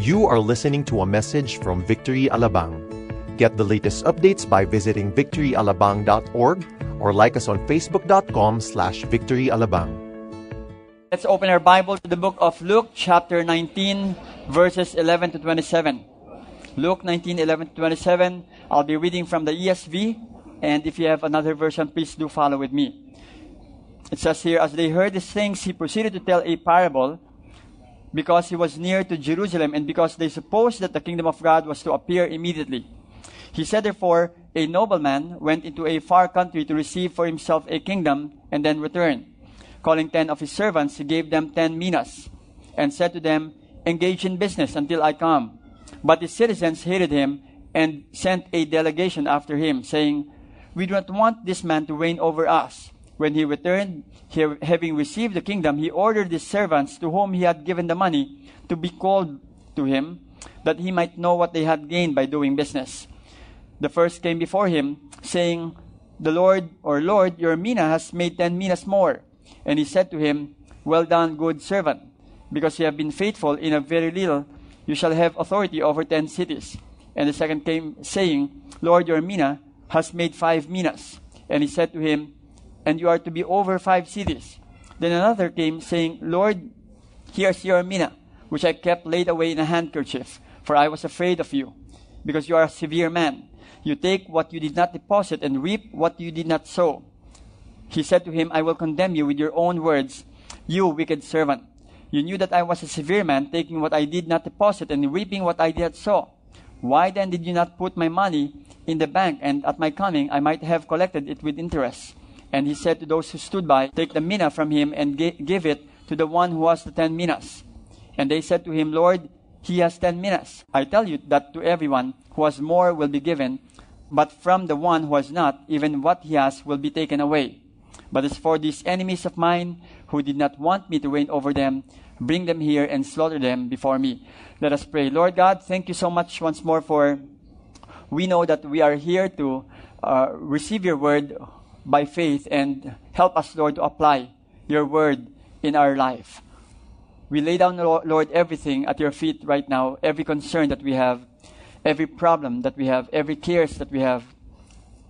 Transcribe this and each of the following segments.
You are listening to a message from Victory Alabang. Get the latest updates by visiting victoryalabang.org or like us on facebook.com slash victoryalabang. Let's open our Bible to the book of Luke, chapter 19, verses 11 to 27. Luke 19, 11 to 27. I'll be reading from the ESV, and if you have another version, please do follow with me. It says here, As they heard these things, he proceeded to tell a parable because he was near to Jerusalem and because they supposed that the kingdom of God was to appear immediately. He said, therefore, a nobleman went into a far country to receive for himself a kingdom and then return. Calling ten of his servants, he gave them ten minas and said to them, Engage in business until I come. But his citizens hated him and sent a delegation after him, saying, We do not want this man to reign over us. When he returned, he, having received the kingdom, he ordered his servants to whom he had given the money to be called to him, that he might know what they had gained by doing business. The first came before him, saying, The Lord, or Lord, your mina has made ten minas more. And he said to him, Well done, good servant, because you have been faithful in a very little, you shall have authority over ten cities. And the second came, saying, Lord, your mina has made five minas. And he said to him, and you are to be over five cities. Then another came, saying, Lord, here's your mina, which I kept laid away in a handkerchief, for I was afraid of you, because you are a severe man. You take what you did not deposit and reap what you did not sow. He said to him, I will condemn you with your own words, you wicked servant. You knew that I was a severe man, taking what I did not deposit and reaping what I did not sow. Why then did you not put my money in the bank, and at my coming I might have collected it with interest? And he said to those who stood by, Take the mina from him and give it to the one who has the ten minas. And they said to him, Lord, he has ten minas. I tell you that to everyone who has more will be given, but from the one who has not, even what he has will be taken away. But as for these enemies of mine, who did not want me to reign over them, bring them here and slaughter them before me. Let us pray. Lord God, thank you so much once more for we know that we are here to uh, receive your word by faith and help us, Lord, to apply your word in our life. We lay down, Lord, everything at your feet right now, every concern that we have, every problem that we have, every cares that we have.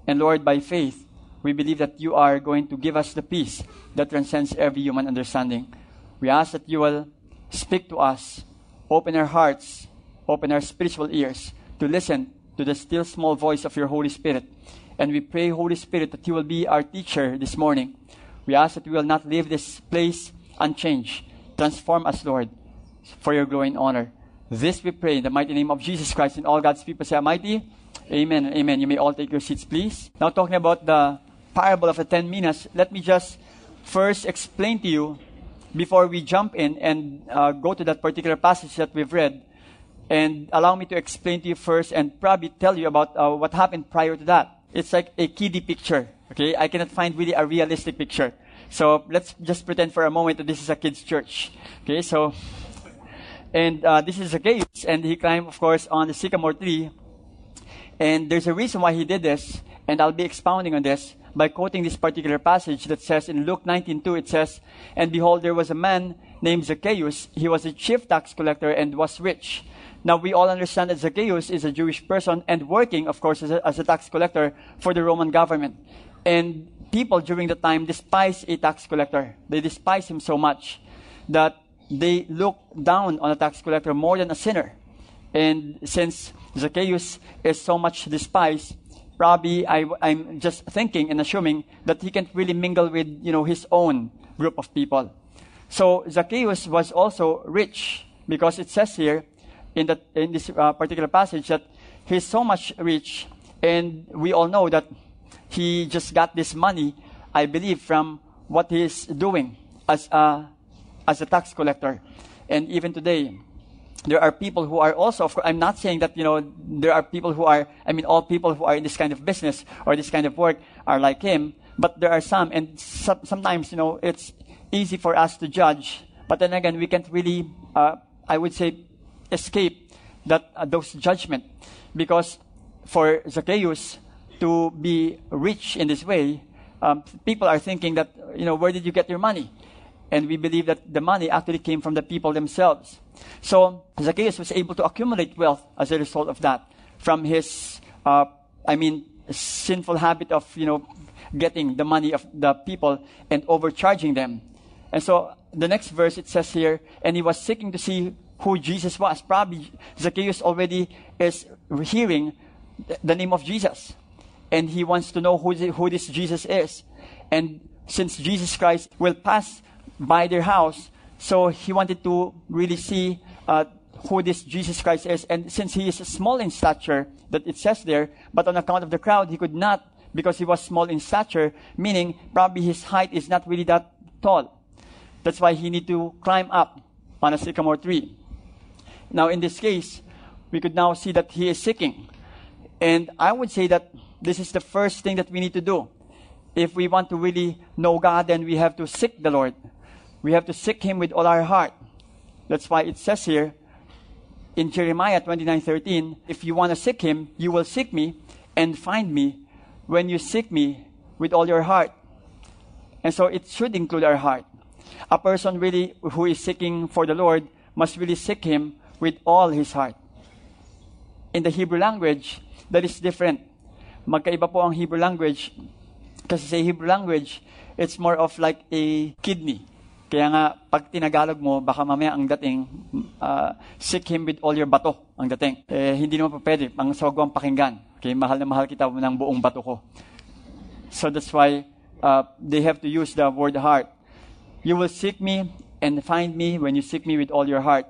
And Lord, by faith, we believe that you are going to give us the peace that transcends every human understanding. We ask that you will speak to us, open our hearts, open our spiritual ears to listen to the still small voice of your Holy Spirit and we pray, Holy Spirit, that you will be our teacher this morning. We ask that we will not leave this place unchanged. Transform us, Lord, for your glory and honor. This we pray in the mighty name of Jesus Christ and all God's people say, Mighty. Amen amen. You may all take your seats, please. Now, talking about the parable of the ten minas, let me just first explain to you before we jump in and uh, go to that particular passage that we've read. And allow me to explain to you first and probably tell you about uh, what happened prior to that it's like a kiddie picture. Okay, I cannot find really a realistic picture. So let's just pretend for a moment that this is a kid's church. Okay, so and uh, this is Zacchaeus, and he climbed, of course, on the sycamore tree. And there's a reason why he did this, and I'll be expounding on this by quoting this particular passage that says in Luke 19:2 it says, "And behold, there was a man named Zacchaeus. He was a chief tax collector and was rich." Now, we all understand that Zacchaeus is a Jewish person and working, of course, as a, as a tax collector for the Roman government. And people during the time despise a tax collector. They despise him so much that they look down on a tax collector more than a sinner. And since Zacchaeus is so much despised, probably I, am just thinking and assuming that he can't really mingle with, you know, his own group of people. So Zacchaeus was also rich because it says here in, that, in this uh, particular passage that he's so much rich, and we all know that he just got this money, I believe, from what he's doing as a, as a tax collector. And even today, there are people who are also, of course, I'm not saying that, you know, there are people who are, I mean, all people who are in this kind of business or this kind of work are like him, but there are some, and some, sometimes, you know, it's easy for us to judge, but then again, we can't really, uh, I would say, escape that uh, those judgment because for Zacchaeus to be rich in this way, um, people are thinking that you know where did you get your money? And we believe that the money actually came from the people themselves. So Zacchaeus was able to accumulate wealth as a result of that from his, uh, I mean, sinful habit of, you know, getting the money of the people and overcharging them. And so the next verse it says here, and he was seeking to see who Jesus was. Probably Zacchaeus already is hearing the name of Jesus. And he wants to know who, who this Jesus is. And since Jesus Christ will pass by their house, so he wanted to really see uh, who this Jesus Christ is. And since he is small in stature, that it says there, but on account of the crowd, he could not because he was small in stature, meaning probably his height is not really that tall. That's why he need to climb up on a sycamore tree. Now, in this case, we could now see that he is seeking. And I would say that this is the first thing that we need to do. If we want to really know God, then we have to seek the Lord. We have to seek Him with all our heart. That's why it says here in Jeremiah 29:13, if you want to seek Him, you will seek me and find me when you seek me with all your heart. And so it should include our heart. A person really who is seeking for the Lord must really seek Him with all his heart. In the Hebrew language, that is different. Magkaiba po ang Hebrew language. Kasi sa Hebrew language, it's more of like a kidney. Kaya nga, pag tinagalog mo, baka mamaya ang dating, uh, seek Him with all your bato, ang dating. Eh, hindi naman pa pwede, pang sawagwang pakinggan. Okay, mahal na mahal kita ng buong bato ko. So that's why uh, they have to use the word heart. You will seek me and find me when you seek me with all your heart.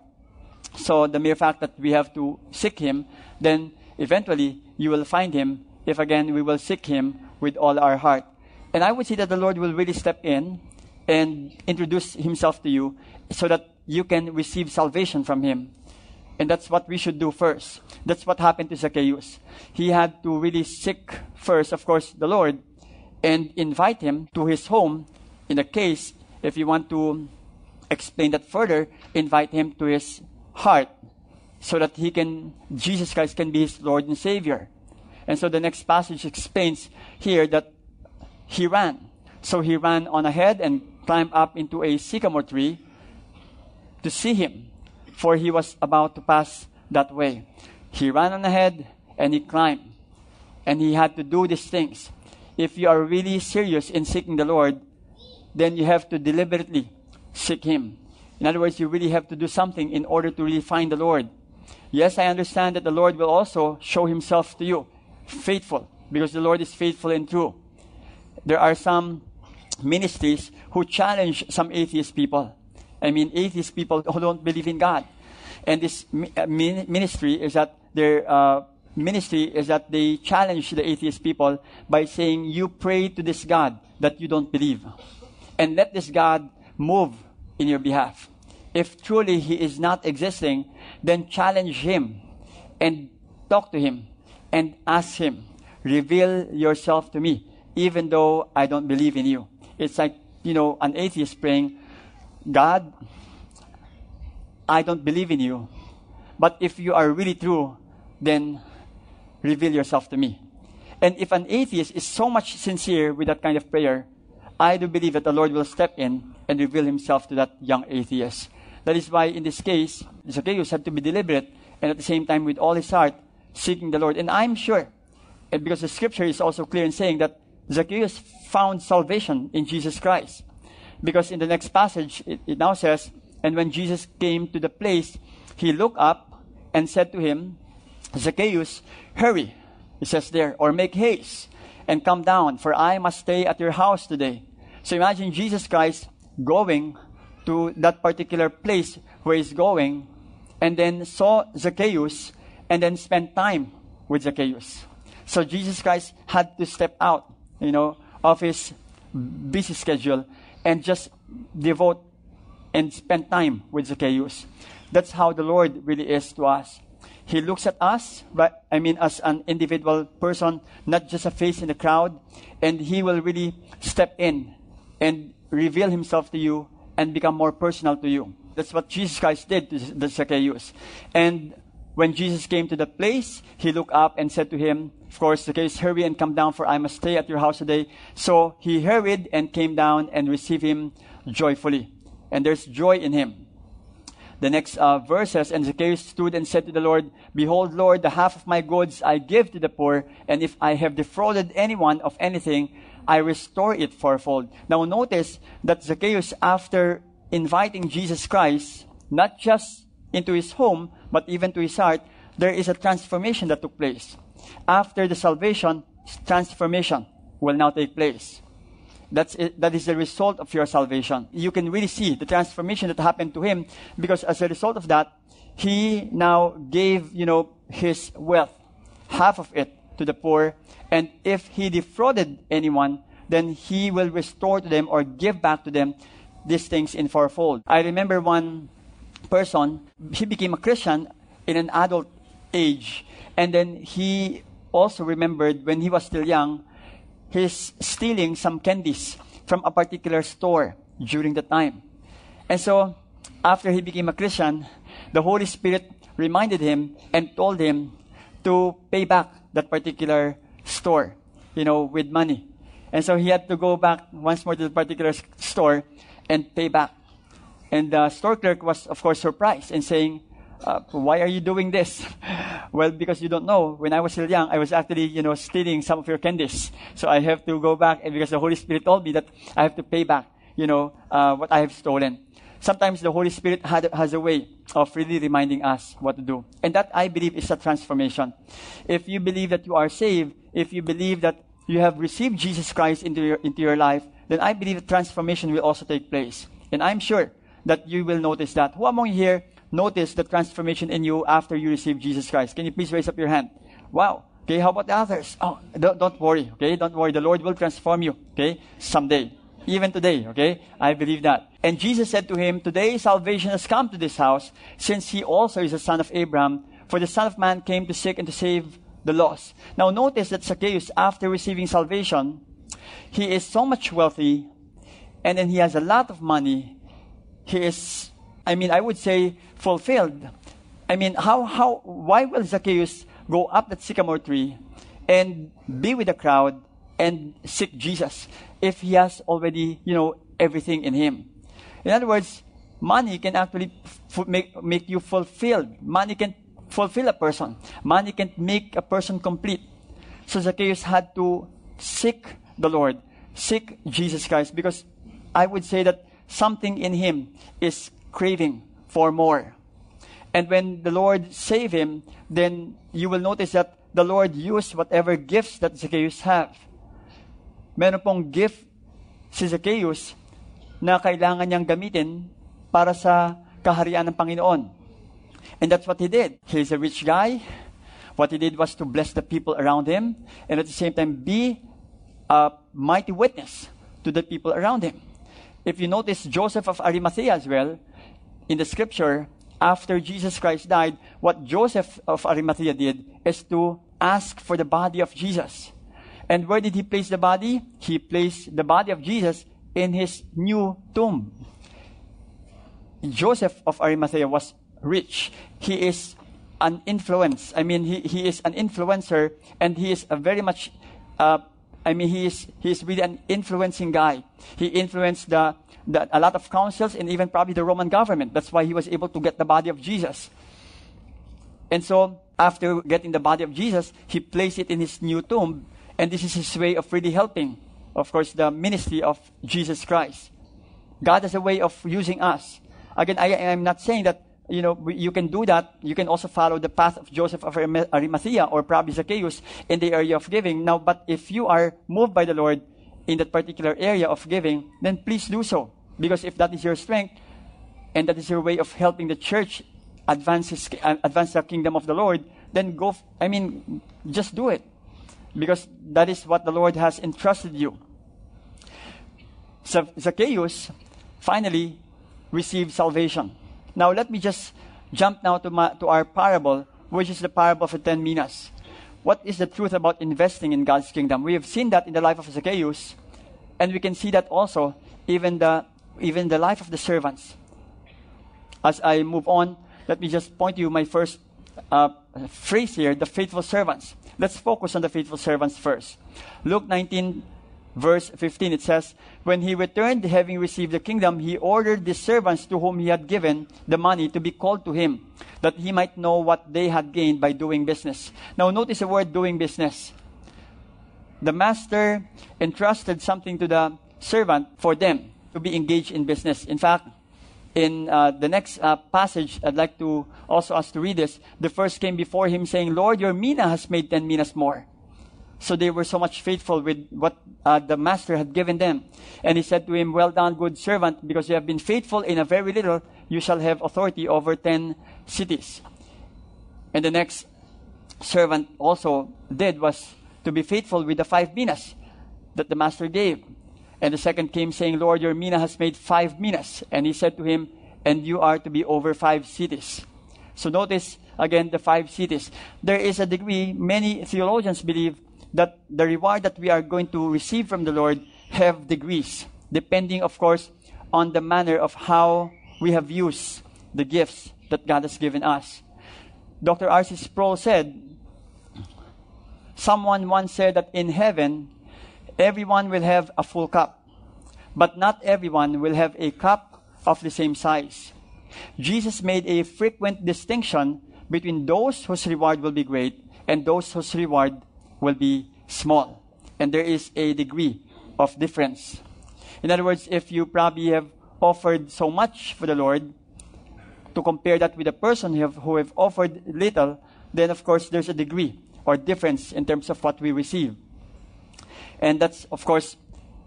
So the mere fact that we have to seek Him, then eventually you will find Him if again we will seek Him with all our heart. And I would say that the Lord will really step in and introduce Himself to you so that you can receive salvation from Him. And that's what we should do first. That's what happened to Zacchaeus. He had to really seek first, of course, the Lord and invite Him to his home. In the case, if you want to explain that further, invite Him to his heart so that he can, Jesus Christ can be his Lord and Savior. And so the next passage explains here that he ran. So he ran on ahead and climbed up into a sycamore tree to see him, for he was about to pass that way. He ran on ahead and he climbed. And he had to do these things. If you are really serious in seeking the Lord, then you have to deliberately seek him. In other words, you really have to do something in order to really find the Lord. Yes, I understand that the Lord will also show himself to you faithful because the Lord is faithful and true. There are some ministries who challenge some atheist people. I mean, atheist people who don't believe in God. And this uh, ministry is that their uh, ministry is that they challenge the atheist people by saying, You pray to this God that you don't believe, and let this God move in your behalf. If truly He is not existing, then challenge Him and talk to Him and ask Him, reveal yourself to me, even though I don't believe in you. It's like, you know, an atheist praying, God, I don't believe in you. But if you are really true, then reveal yourself to me. And if an atheist is so much sincere with that kind of prayer, I do believe that the Lord will step in and reveal himself to that young atheist. That is why, in this case, Zacchaeus had to be deliberate and at the same time, with all his heart, seeking the Lord. And I'm sure, and because the scripture is also clear in saying that Zacchaeus found salvation in Jesus Christ. Because in the next passage, it, it now says, And when Jesus came to the place, he looked up and said to him, Zacchaeus, hurry, he says there, or make haste and come down, for I must stay at your house today. So imagine Jesus Christ going to that particular place where he's going and then saw Zacchaeus and then spent time with Zacchaeus. So Jesus Christ had to step out, you know, of his busy schedule and just devote and spend time with Zacchaeus. That's how the Lord really is to us. He looks at us, but I mean, as an individual person, not just a face in the crowd, and He will really step in and reveal Himself to you and become more personal to you. That's what Jesus Christ did to the Zacchaeus. And when Jesus came to the place, he looked up and said to him, Of course, Zacchaeus, hurry and come down, for I must stay at your house today. So he hurried and came down and received him joyfully. and there's joy in him. The next uh, verses, and Zacchaeus stood and said to the Lord, Behold, Lord, the half of my goods I give to the poor, and if I have defrauded anyone of anything, I restore it fourfold. Now notice that Zacchaeus, after inviting Jesus Christ, not just into his home, but even to his heart, there is a transformation that took place. After the salvation, transformation will now take place. That's it, that is the result of your salvation. You can really see the transformation that happened to him because as a result of that, he now gave, you know, his wealth, half of it to the poor. And if he defrauded anyone, then he will restore to them or give back to them these things in fourfold. I remember one person, he became a Christian in an adult age. And then he also remembered when he was still young, he's stealing some candies from a particular store during the time. And so, after he became a Christian, the Holy Spirit reminded him and told him to pay back that particular store, you know, with money. And so he had to go back once more to the particular store and pay back. And the store clerk was, of course, surprised and saying, uh, why are you doing this? well, because you don't know. When I was still young, I was actually, you know, stealing some of your candies. So I have to go back, and because the Holy Spirit told me that I have to pay back, you know, uh, what I have stolen. Sometimes the Holy Spirit had, has a way of really reminding us what to do. And that, I believe, is a transformation. If you believe that you are saved, if you believe that you have received Jesus Christ into your, into your life, then I believe that transformation will also take place. And I'm sure that you will notice that. Who among you here notice the transformation in you after you received Jesus Christ? Can you please raise up your hand? Wow. Okay, how about the others? Oh, don't, don't worry. Okay, don't worry. The Lord will transform you. Okay, someday. Even today, okay? I believe that. And Jesus said to him, Today salvation has come to this house, since he also is a son of Abraham. For the Son of Man came to seek and to save the lost. Now notice that Zacchaeus, after receiving salvation, he is so much wealthy, and then he has a lot of money. He is, I mean, I would say, fulfilled. I mean, how, how, why will Zacchaeus go up that sycamore tree and be with the crowd and seek Jesus if he has already, you know, everything in him? In other words, money can actually f- make, make you fulfilled. Money can fulfill a person. Money can make a person complete. So Zacchaeus had to seek the Lord, seek Jesus Christ, because I would say that something in him is craving for more. And when the Lord saved him, then you will notice that the Lord used whatever gifts that Zacchaeus have. Meron pong gift si Zacchaeus na kailangan niyang gamitin para sa kaharian ng Panginoon. And that's what he did. He's a rich guy. What he did was to bless the people around him and at the same time be a mighty witness to the people around him. If you notice Joseph of Arimathea as well, in the scripture, after Jesus Christ died, what Joseph of Arimathea did is to ask for the body of Jesus. And where did he place the body? He placed the body of Jesus in his new tomb. Joseph of Arimathea was rich. He is an influence. I mean, he, he is an influencer and he is a very much, uh, I mean, he is, he is really an influencing guy. He influenced the, the, a lot of councils and even probably the Roman government. That's why he was able to get the body of Jesus. And so, after getting the body of Jesus, he placed it in his new tomb. And this is his way of really helping, of course, the ministry of Jesus Christ. God has a way of using us. Again, I am not saying that you know, you can do that. You can also follow the path of Joseph of Arimathea or probably Zacchaeus in the area of giving. Now, but if you are moved by the Lord in that particular area of giving, then please do so. Because if that is your strength and that is your way of helping the church advance, his, advance the kingdom of the Lord, then go, I mean, just do it. Because that is what the Lord has entrusted you. So Zacchaeus finally received salvation. Now, let me just jump now to, my, to our parable, which is the parable of the ten minas. What is the truth about investing in God's kingdom? We have seen that in the life of Zacchaeus, and we can see that also even the even the life of the servants. As I move on, let me just point you my first uh, phrase here: the faithful servants. Let's focus on the faithful servants first. Luke 19, verse 15, it says, When he returned, having received the kingdom, he ordered the servants to whom he had given the money to be called to him, that he might know what they had gained by doing business. Now, notice the word doing business. The master entrusted something to the servant for them to be engaged in business. In fact, in uh, the next uh, passage, I'd like to also us to read this. The first came before him saying, Lord, your mina has made ten minas more. So they were so much faithful with what uh, the master had given them. And he said to him, Well done, good servant, because you have been faithful in a very little, you shall have authority over ten cities. And the next servant also did was to be faithful with the five minas that the master gave. And the second came saying, Lord, your mina has made five minas. And he said to him, And you are to be over five cities. So notice again the five cities. There is a degree, many theologians believe that the reward that we are going to receive from the Lord have degrees, depending, of course, on the manner of how we have used the gifts that God has given us. Dr. R.C. Sproul said, Someone once said that in heaven, everyone will have a full cup, but not everyone will have a cup of the same size. Jesus made a frequent distinction between those whose reward will be great and those whose reward will be small. And there is a degree of difference. In other words, if you probably have offered so much for the Lord, to compare that with a person who have, who have offered little, then of course there's a degree or difference in terms of what we receive. And that's, of course,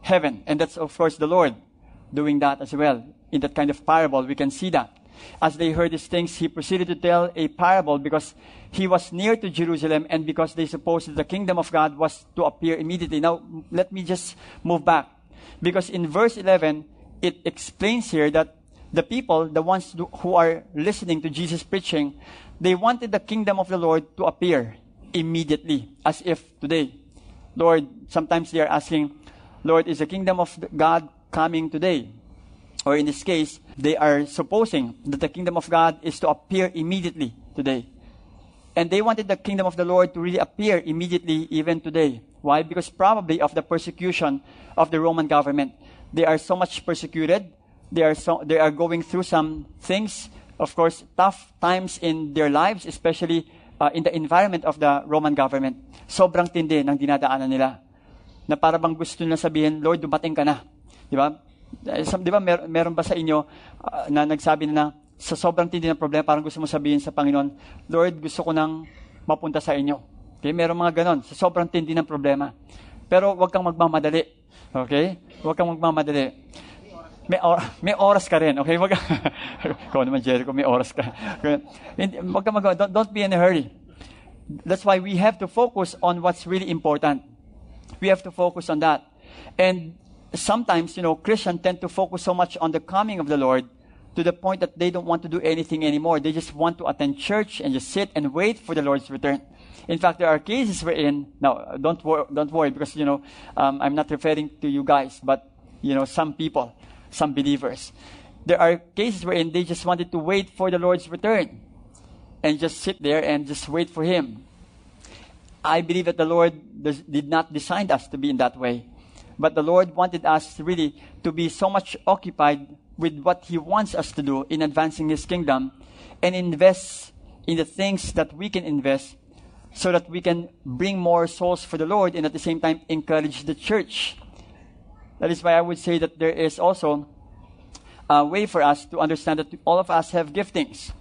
heaven. And that's, of course, the Lord doing that as well. In that kind of parable, we can see that. As they heard these things, he proceeded to tell a parable because he was near to Jerusalem and because they supposed the kingdom of God was to appear immediately. Now, let me just move back. Because in verse 11, it explains here that the people, the ones who are listening to Jesus preaching, they wanted the kingdom of the Lord to appear immediately, as if today. Lord, sometimes they are asking, Lord, is the kingdom of God coming today? Or in this case, they are supposing that the kingdom of God is to appear immediately today. And they wanted the kingdom of the Lord to really appear immediately even today. Why? Because probably of the persecution of the Roman government. They are so much persecuted. They are, so, they are going through some things, of course, tough times in their lives, especially uh, in the environment of the Roman government. Sobrang tindi ng dinadaanan nila. Na para bang gusto nila sabihin, Lord, dumating ka na. Di ba? Eh, di ba mer- meron ba sa inyo uh, na nagsabi na, na sa sobrang tindi ng problema, parang gusto mo sabihin sa Panginoon, Lord, gusto ko nang mapunta sa inyo. Okay? Meron mga ganon, sa sobrang tindi ng problema. Pero huwag kang magmamadali. Okay? Huwag kang magmamadali. May, or, may oras ka rin. Okay? Wag, ikaw naman, Jericho, may oras ka. Wag kang mag- don't, don't be in a hurry. That's why we have to focus on what's really important. We have to focus on that. And sometimes, you know, Christians tend to focus so much on the coming of the Lord to the point that they don't want to do anything anymore. They just want to attend church and just sit and wait for the Lord's return. In fact, there are cases wherein, now, don't, wor- don't worry because, you know, um, I'm not referring to you guys, but, you know, some people, some believers. There are cases wherein they just wanted to wait for the Lord's return and just sit there and just wait for Him. I believe that the Lord does, did not design us to be in that way. But the Lord wanted us really to be so much occupied with what He wants us to do in advancing His kingdom and invest in the things that we can invest so that we can bring more souls for the Lord and at the same time encourage the church. That is why I would say that there is also a way for us to understand that all of us have giftings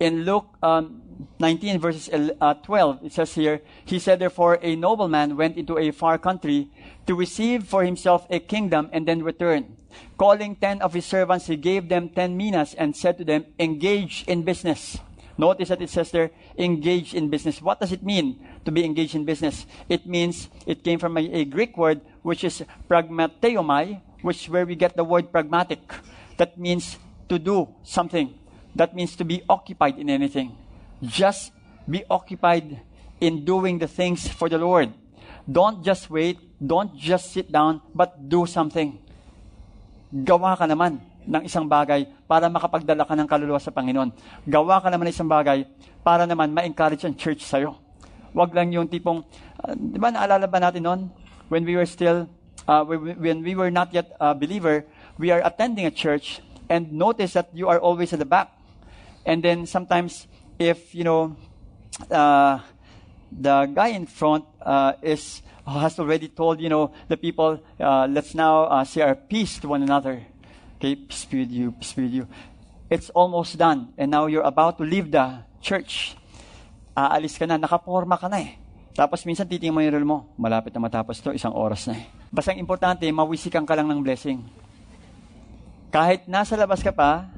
in Luke um, 19, verses uh, 12, it says here, He said, Therefore, a nobleman went into a far country to receive for himself a kingdom and then return. Calling ten of his servants, he gave them ten minas and said to them, Engage in business. Notice that it says there, engage in business. What does it mean to be engaged in business? It means, it came from a, a Greek word, which is pragmateomai, which where we get the word pragmatic. That means to do something that means to be occupied in anything. Just be occupied in doing the things for the Lord. Don't just wait. Don't just sit down, but do something. Gawa ka naman ng isang bagay para makapagdala ka ng kaluluwa sa Panginoon. Gawa ka naman ng isang bagay para naman ma-encourage ang church sa'yo. Huwag lang yung tipong, uh, di ba naalala ba natin noon? When we were still uh, when we were not yet a believer, we are attending a church and notice that you are always at the back. And then sometimes, if you know, uh, the guy in front uh, is has already told you know the people, uh, let's now uh, say our peace to one another. Okay, peace be with you, peace be with you. It's almost done, and now you're about to leave the church. Aalis ka na, nakaporma ka na eh. Tapos minsan titingnan mo yung reel mo, malapit na matapos to, isang oras na eh. Basta ang importante, mawisikan ka lang ng blessing. Kahit nasa labas ka pa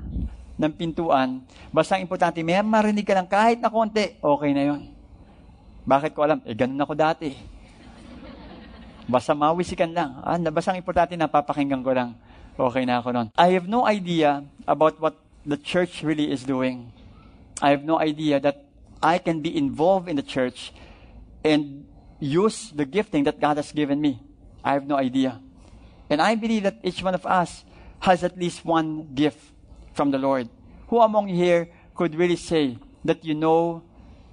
ng pintuan, basta ang importante, may marinig ka lang kahit na konti, okay na yon. Bakit ko alam? Eh, ganun ako dati. Basta mawisikan lang. Ah, basta ang importante, napapakinggan ko lang. Okay na ako nun. I have no idea about what the church really is doing. I have no idea that I can be involved in the church and use the gifting that God has given me. I have no idea. And I believe that each one of us has at least one gift from the Lord. Who among here could really say that you know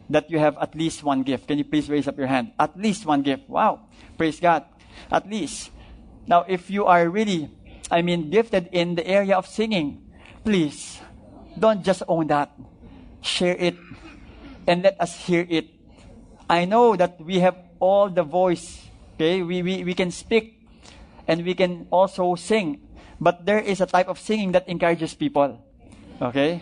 that you have at least one gift? Can you please raise up your hand? At least one gift. Wow. Praise God. At least. Now, if you are really, I mean, gifted in the area of singing, please don't just own that. Share it and let us hear it. I know that we have all the voice. Okay, we, we, we can speak and we can also sing. But there is a type of singing that encourages people. Okay?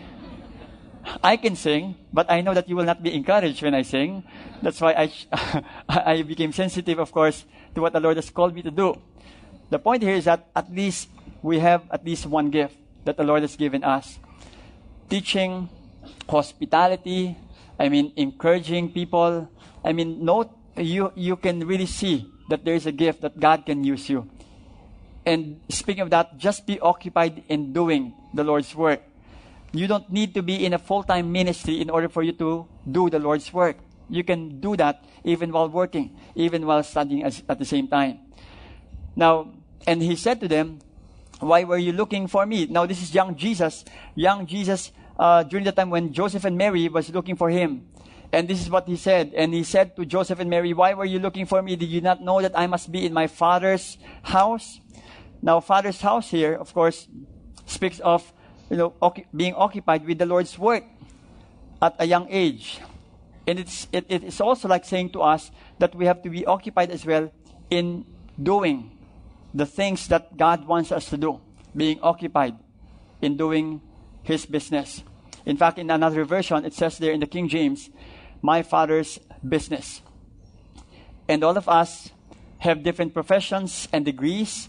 I can sing, but I know that you will not be encouraged when I sing. That's why I, I became sensitive, of course, to what the Lord has called me to do. The point here is that at least we have at least one gift that the Lord has given us. Teaching, hospitality, I mean, encouraging people. I mean, note, you, you can really see that there is a gift that God can use you. And speaking of that, just be occupied in doing the Lord's work. You don't need to be in a full time ministry in order for you to do the Lord's work. You can do that even while working, even while studying at the same time. Now, and he said to them, Why were you looking for me? Now, this is young Jesus. Young Jesus, uh, during the time when Joseph and Mary was looking for him. And this is what he said. And he said to Joseph and Mary, Why were you looking for me? Did you not know that I must be in my father's house? Now, father's house here, of course, speaks of you know, being occupied with the Lord's work at a young age. And it's, it, it is also like saying to us that we have to be occupied as well in doing the things that God wants us to do, being occupied in doing His business. In fact, in another version, it says there in the King James, my Father's business. And all of us have different professions and degrees.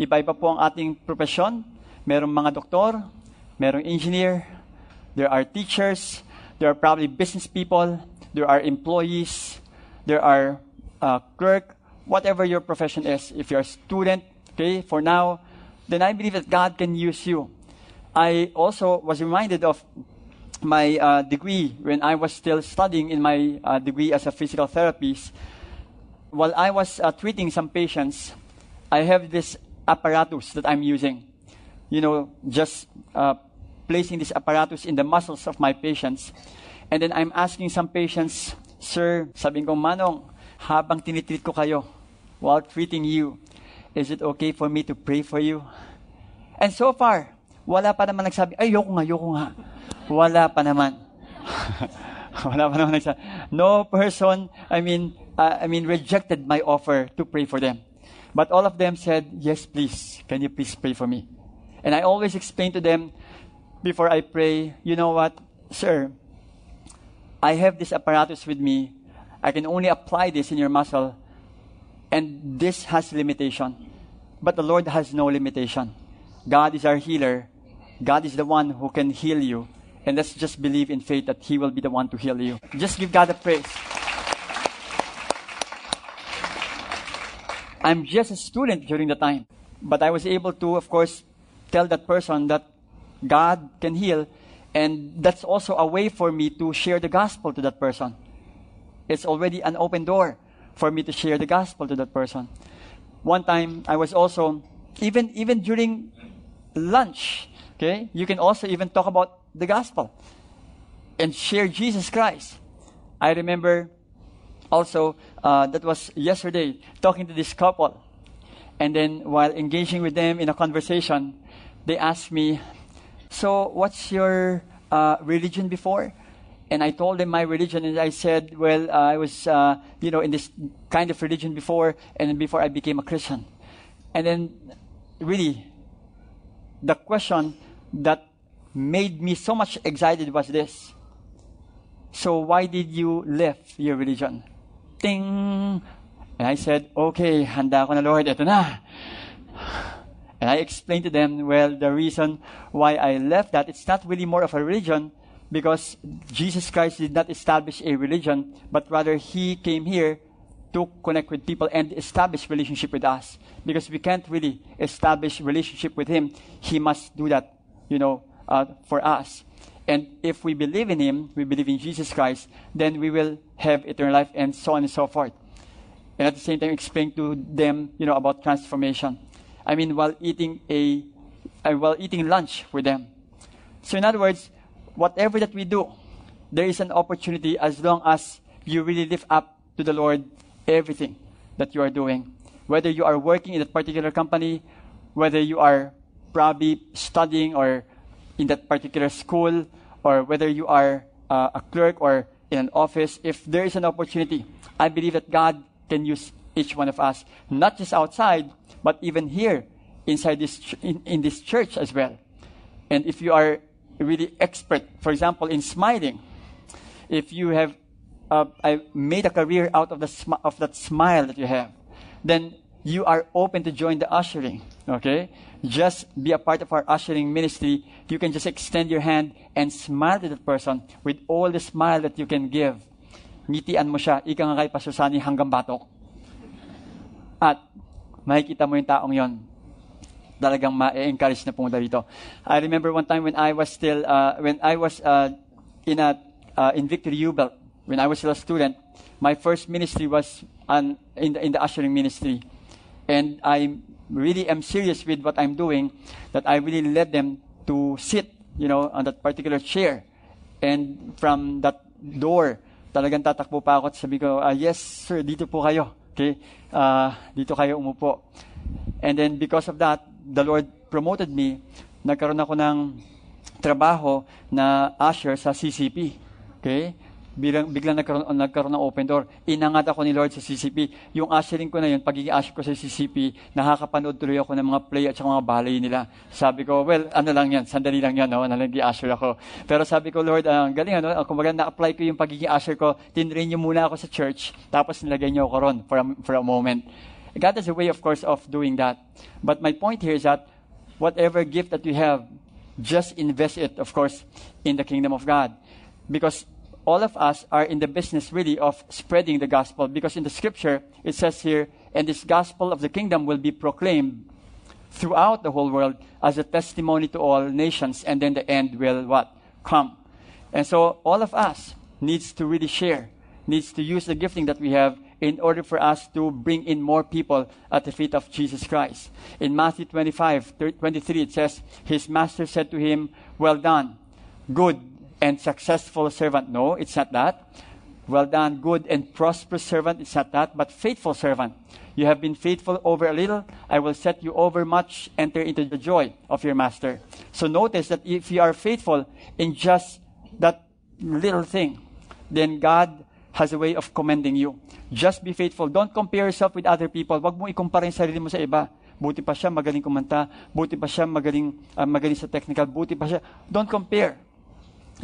Iba-iba po ang ating profession. Merong mga doktor, merong engineer, there are teachers, there are probably business people, there are employees, there are uh, clerk, whatever your profession is. If you're a student, okay, for now, then I believe that God can use you. I also was reminded of my uh, degree when I was still studying in my uh, degree as a physical therapist. While I was uh, treating some patients, I have this apparatus that I'm using you know, just uh, placing this apparatus in the muscles of my patients. And then I'm asking some patients, Sir, sabi ko, Manong, habang tinitreat ko kayo, while treating you, is it okay for me to pray for you? And so far, wala pa naman nagsabi, ayoko nga, ayoko nga. Wala pa naman. wala pa naman nagsabi. No person, I mean, uh, I mean, rejected my offer to pray for them. But all of them said, yes, please. Can you please pray for me? And I always explain to them before I pray, you know what, sir, I have this apparatus with me. I can only apply this in your muscle, and this has limitation. But the Lord has no limitation. God is our healer. God is the one who can heal you. And let's just believe in faith that He will be the one to heal you. Just give God a praise. I'm just a student during the time, but I was able to, of course, tell that person that God can heal. And that's also a way for me to share the gospel to that person. It's already an open door for me to share the gospel to that person. One time I was also, even, even during lunch, okay, you can also even talk about the gospel and share Jesus Christ. I remember also, uh, that was yesterday, talking to this couple. And then while engaging with them in a conversation, they asked me, So, what's your uh, religion before? And I told them my religion, and I said, Well, uh, I was, uh, you know, in this kind of religion before, and before I became a Christian. And then, really, the question that made me so much excited was this So, why did you leave your religion? Ting! And I said, okay, handa ko na Lord, ito na. And I explained to them, well, the reason why I left that, it's not really more of a religion, because Jesus Christ did not establish a religion, but rather He came here to connect with people and establish relationship with us. Because we can't really establish relationship with Him. He must do that, you know, uh, for us. And if we believe in Him, we believe in Jesus Christ, then we will have eternal life and so on and so forth and at the same time explain to them, you know, about transformation. I mean, while eating a, uh, while eating lunch with them. So in other words, whatever that we do, there is an opportunity as long as you really live up to the Lord everything that you are doing. Whether you are working in that particular company, whether you are probably studying or in that particular school, or whether you are uh, a clerk or in an office, if there is an opportunity, I believe that God can use each one of us, not just outside, but even here inside this ch- in, in this church as well. And if you are really expert, for example, in smiling, if you have uh, I made a career out of the sm- of that smile that you have, then you are open to join the ushering. Okay, just be a part of our ushering ministry. You can just extend your hand and smile to that person with all the smile that you can give ngitian mo siya, ika nga kay Sunny hanggang batok. At makikita mo yung taong yon talagang ma-encourage na pumunta dito. I remember one time when I was still, uh, when I was uh, in a, uh, in Victory U-Belt, when I was still a student, my first ministry was on, in, the, in the ushering ministry. And I really am serious with what I'm doing, that I really led them to sit, you know, on that particular chair. And from that door, talagang tatakbo pa ako at sabi ko, uh, yes sir, dito po kayo. Okay? Uh, dito kayo umupo. And then because of that, the Lord promoted me. Nagkaroon ako ng trabaho na usher sa CCP. Okay? Bilang, biglang nagkaroon, nagkaroon ng open door. Inangat ako ni Lord sa CCP. Yung ushering ko na yun, pagiging usher ko sa CCP, nakakapanood tuloy ako ng mga play at mga ballet nila. Sabi ko, well, ano lang yan, sandali lang yan, no? nalagi-usher ako. Pero sabi ko, Lord, ang uh, galing, ano? Kung baga na-apply ko yung pagiging usher ko, tinrain niyo muna ako sa church, tapos nilagay niyo ako ron for a, for a moment. God has a way, of course, of doing that. But my point here is that whatever gift that you have, just invest it, of course, in the kingdom of God. Because all of us are in the business really of spreading the gospel because in the scripture it says here, and this gospel of the kingdom will be proclaimed throughout the whole world as a testimony to all nations, and then the end will what? Come. And so all of us needs to really share, needs to use the gifting that we have in order for us to bring in more people at the feet of Jesus Christ. In Matthew 25, 23, it says, His master said to him, Well done, good and successful servant. No, it's not that. Well done, good and prosperous servant. It's not that, but faithful servant. You have been faithful over a little. I will set you over much. Enter into the joy of your master. So notice that if you are faithful in just that little thing, then God has a way of commending you. Just be faithful. Don't compare yourself with other people. Wag mo ikumpara yung sarili mo sa iba. Buti pa siya magaling kumanta. Buti pa siya magaling, uh, magaling sa technical. Buti pa siya. Don't compare.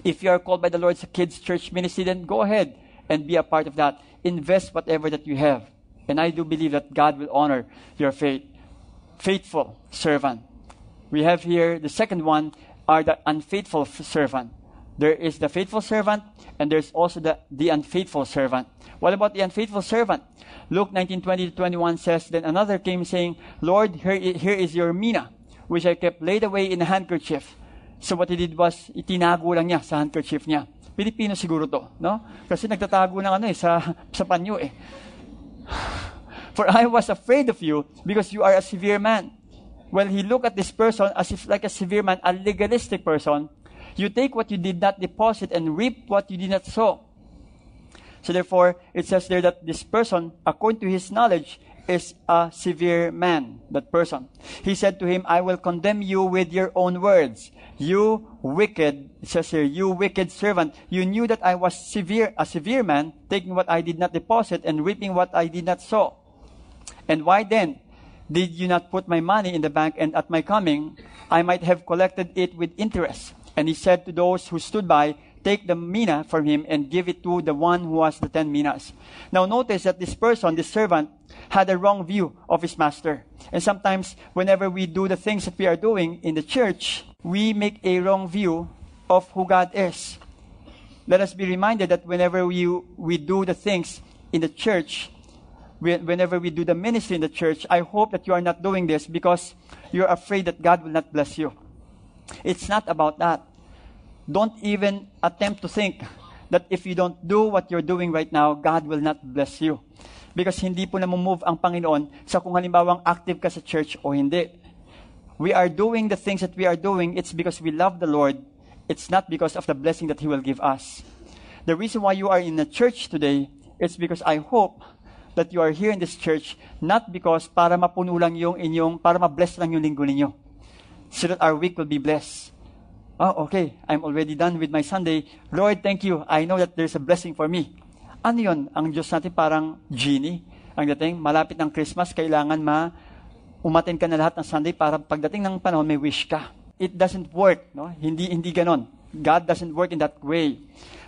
If you are called by the Lord's kids church ministry, then go ahead and be a part of that. Invest whatever that you have. And I do believe that God will honor your faith. Faithful servant. We have here the second one are the unfaithful servant. There is the faithful servant and there's also the, the unfaithful servant. What about the unfaithful servant? Luke 19, 20 to 21 says, Then another came saying, Lord, here, here is your mina, which I kept laid away in a handkerchief. So what he did was, itinago lang niya sa handkerchief niya. Pilipino siguro to, no? Kasi nagtatago ng ano eh, sa, sa panyo eh. For I was afraid of you because you are a severe man. Well, he looked at this person as if like a severe man, a legalistic person. You take what you did not deposit and reap what you did not sow. So therefore, it says there that this person, according to his knowledge, is a severe man, that person. He said to him, I will condemn you with your own words. You wicked, it says here, you wicked servant, you knew that I was severe, a severe man, taking what I did not deposit and reaping what I did not sow. And why then did you not put my money in the bank and at my coming I might have collected it with interest? And he said to those who stood by, take the mina from him and give it to the one who has the ten minas. Now notice that this person, this servant, had a wrong view of his master. And sometimes whenever we do the things that we are doing in the church, we make a wrong view of who God is. Let us be reminded that whenever we, we do the things in the church, whenever we do the ministry in the church, I hope that you are not doing this because you're afraid that God will not bless you. It's not about that don't even attempt to think that if you don't do what you're doing right now, God will not bless you. Because hindi po move ang Panginoon sa kung halimbawang active ka sa church o hindi. We are doing the things that we are doing, it's because we love the Lord. It's not because of the blessing that He will give us. The reason why you are in the church today, it's because I hope that you are here in this church, not because para mapuno lang yung inyong, para ma-bless lang yung linggo ninyo. So that our week will be blessed oh, okay, I'm already done with my Sunday. Lord, thank you. I know that there's a blessing for me. Ano yun? Ang Diyos natin parang genie. Ang dating, malapit ng Christmas, kailangan ma umatin ka na lahat ng Sunday para pagdating ng panahon, may wish ka. It doesn't work. No? Hindi, hindi ganon. God doesn't work in that way.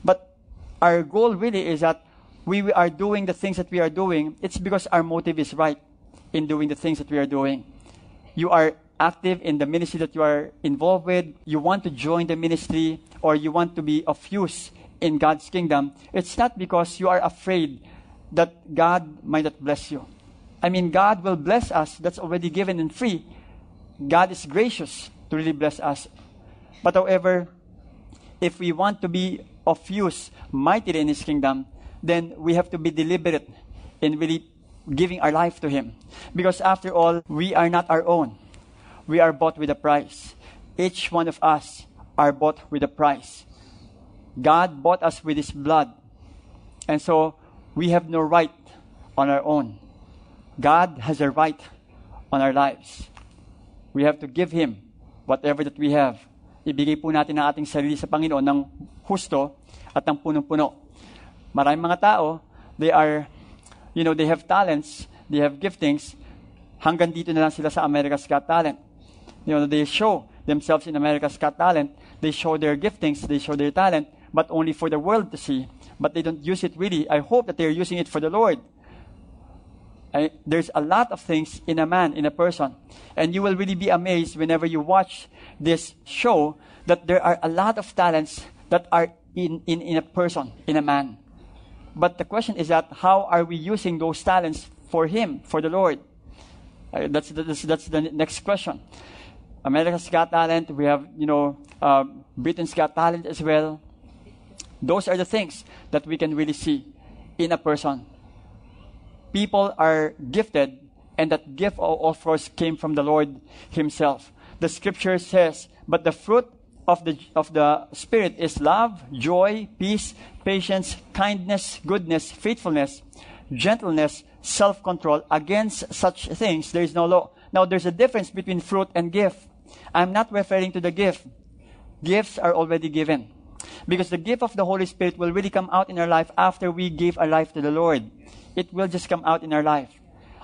But our goal really is that we are doing the things that we are doing. It's because our motive is right in doing the things that we are doing. You are active in the ministry that you are involved with, you want to join the ministry, or you want to be of use in God's kingdom, it's not because you are afraid that God might not bless you. I mean, God will bless us. That's already given and free. God is gracious to really bless us. But however, if we want to be of use, mighty in His kingdom, then we have to be deliberate in really giving our life to Him. Because after all, we are not our own we are bought with a price. Each one of us are bought with a price. God bought us with His blood. And so we have no right on our own. God has a right on our lives. We have to give Him whatever that we have. Ibigay po natin ang ating sarili sa Panginoon ng husto at ng punong-puno. Maraming mga tao, they are, you know, they have talents, they have giftings, hanggang dito na lang sila sa America's Got Talent you know, they show themselves in America's Got Talent. They show their giftings, they show their talent, but only for the world to see. But they don't use it really. I hope that they're using it for the Lord. I, there's a lot of things in a man, in a person. And you will really be amazed whenever you watch this show that there are a lot of talents that are in, in, in a person, in a man. But the question is that how are we using those talents for Him, for the Lord? Uh, that's, that's, that's the next question. America's Got Talent. We have, you know, uh, Britain's Got Talent as well. Those are the things that we can really see in a person. People are gifted, and that gift, of course, came from the Lord Himself. The scripture says, But the fruit of the, of the Spirit is love, joy, peace, patience, kindness, goodness, faithfulness, gentleness, self control. Against such things, there is no law. Now, there's a difference between fruit and gift. I'm not referring to the gift. Gifts are already given. Because the gift of the Holy Spirit will really come out in our life after we give our life to the Lord. It will just come out in our life.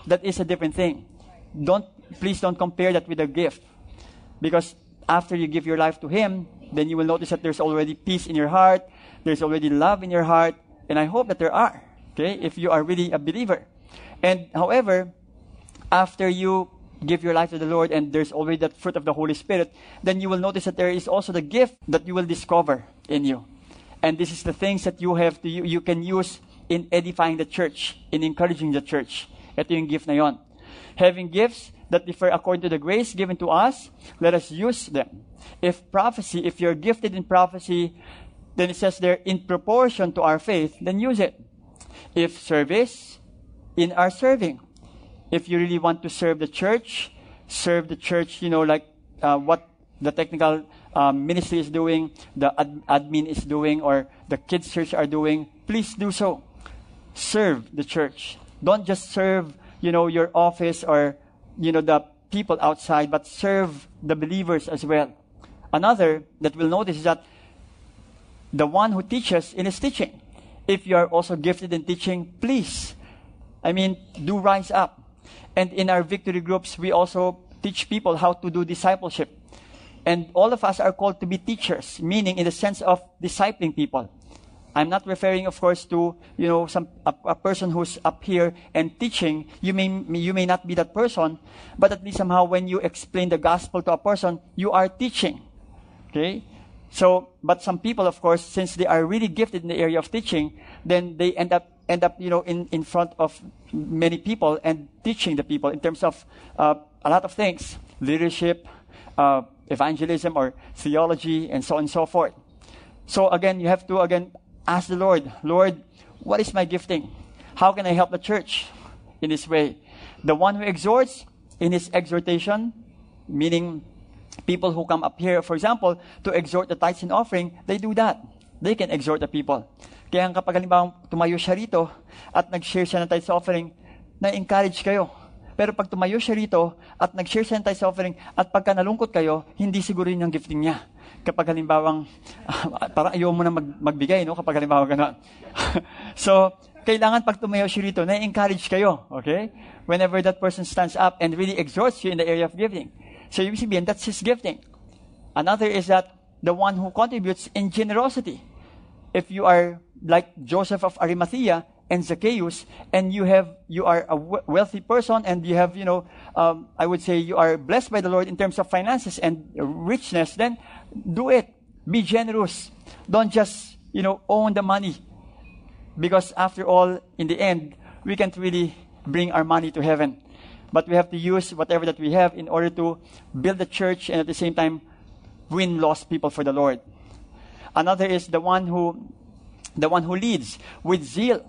That is a different thing. Don't, please don't compare that with a gift. Because after you give your life to Him, then you will notice that there's already peace in your heart, there's already love in your heart, and I hope that there are, okay, if you are really a believer. And however, after you give your life to the Lord and there's already that fruit of the Holy Spirit, then you will notice that there is also the gift that you will discover in you. And this is the things that you have to, you, you can use in edifying the church, in encouraging the church. Ito yung gift na yon. Having gifts that differ according to the grace given to us, let us use them. If prophecy, if you're gifted in prophecy, then it says there, in proportion to our faith, then use it. If service, in our serving if you really want to serve the church, serve the church, you know, like uh, what the technical um, ministry is doing, the ad- admin is doing, or the kids' church are doing, please do so. Serve the church. Don't just serve you know, your office or, you know, the people outside, but serve the believers as well. Another that we'll notice is that the one who teaches in his teaching. If you are also gifted in teaching, please, I mean, do rise up. And in our victory groups, we also teach people how to do discipleship. And all of us are called to be teachers, meaning in the sense of discipling people. I'm not referring, of course, to you know some a, a, person who's up here and teaching. You may you may not be that person, but at least somehow when you explain the gospel to a person, you are teaching. Okay, so but some people, of course, since they are really gifted in the area of teaching, then they end up end up you know in in front of many people and teaching the people in terms of uh, a lot of things, leadership, uh, evangelism, or theology, and so on and so forth. So again, you have to again ask the Lord, Lord, what is my gifting? How can I help the church in this way? The one who exhorts in his exhortation, meaning people who come up here, for example, to exhort the tithes and offering, they do that. They can exhort the people. Kaya kapag halimbawa tumayo siya rito at nag-share siya ng tithes offering, na-encourage kayo. Pero pag tumayo siya rito at nag-share siya ng tithes offering at pagka nalungkot kayo, hindi siguro yun yung gifting niya kapag halimbawang, uh, parang ayaw mo na mag, magbigay, no? Kapag halimbawa gano'n. so, kailangan pag tumayo siya rito, na-encourage kayo, okay? Whenever that person stands up and really exhorts you in the area of giving. So, ibig sabihin, that's his gifting. Another is that the one who contributes in generosity. If you are like Joseph of Arimathea and Zacchaeus, and you have you are a wealthy person, and you have you know, um, I would say you are blessed by the Lord in terms of finances and richness, then do it. Be generous. Don't just, you know, own the money. Because after all, in the end, we can't really bring our money to heaven. But we have to use whatever that we have in order to build the church and at the same time win lost people for the Lord. Another is the one who the one who leads with zeal.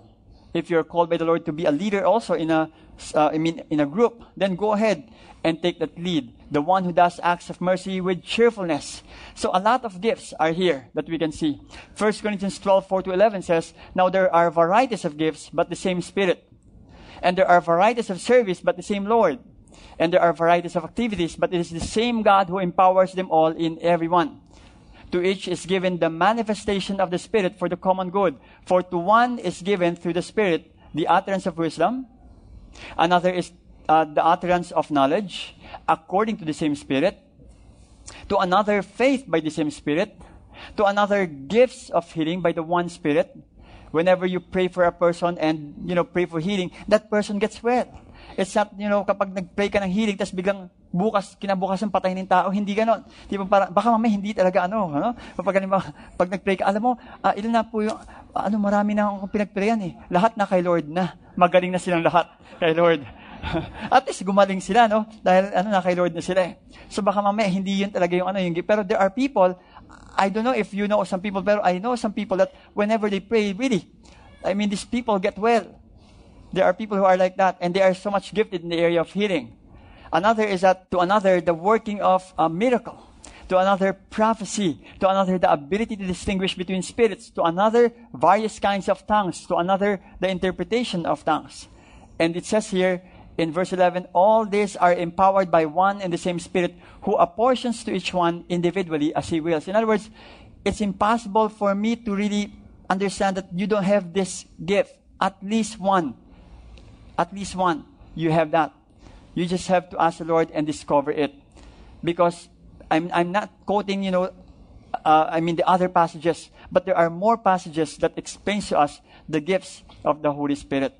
If you're called by the Lord to be a leader also in a uh, I mean in a group, then go ahead and take that lead. The one who does acts of mercy with cheerfulness. So a lot of gifts are here that we can see. 1 Corinthians 12, 4 to 11 says, Now there are varieties of gifts, but the same Spirit. And there are varieties of service, but the same Lord. And there are varieties of activities, but it is the same God who empowers them all in everyone. To each is given the manifestation of the Spirit for the common good. For to one is given through the Spirit the utterance of wisdom, another is uh, the utterance of knowledge according to the same Spirit, to another faith by the same Spirit, to another gifts of healing by the one Spirit. Whenever you pray for a person and, you know, pray for healing, that person gets well. It's not, you know, kapag nag-pray ka ng healing, tapos biglang bukas, kinabukasan patayin ng tao, hindi ganon. Di ba, para, baka mamaya hindi talaga ano, ano? Kapag, pag nag-pray ka, alam mo, uh, ilan na po yung, uh, ano, marami na akong pinag-prayan eh. Lahat na kay Lord na. Magaling na silang lahat kay Lord. At least gumaling sila, no? Dahil ano na kay Lord na sila eh. So baka mamaya hindi yun talaga yung ano yung pero there are people I don't know if you know some people pero I know some people that whenever they pray really I mean these people get well. There are people who are like that and they are so much gifted in the area of healing. Another is that to another the working of a miracle to another prophecy, to another the ability to distinguish between spirits, to another various kinds of tongues, to another the interpretation of tongues. And it says here, in verse 11, all these are empowered by one and the same Spirit who apportions to each one individually as He wills. In other words, it's impossible for me to really understand that you don't have this gift. At least one. At least one. You have that. You just have to ask the Lord and discover it. Because I'm, I'm not quoting, you know, uh, I mean the other passages, but there are more passages that explain to us the gifts of the Holy Spirit.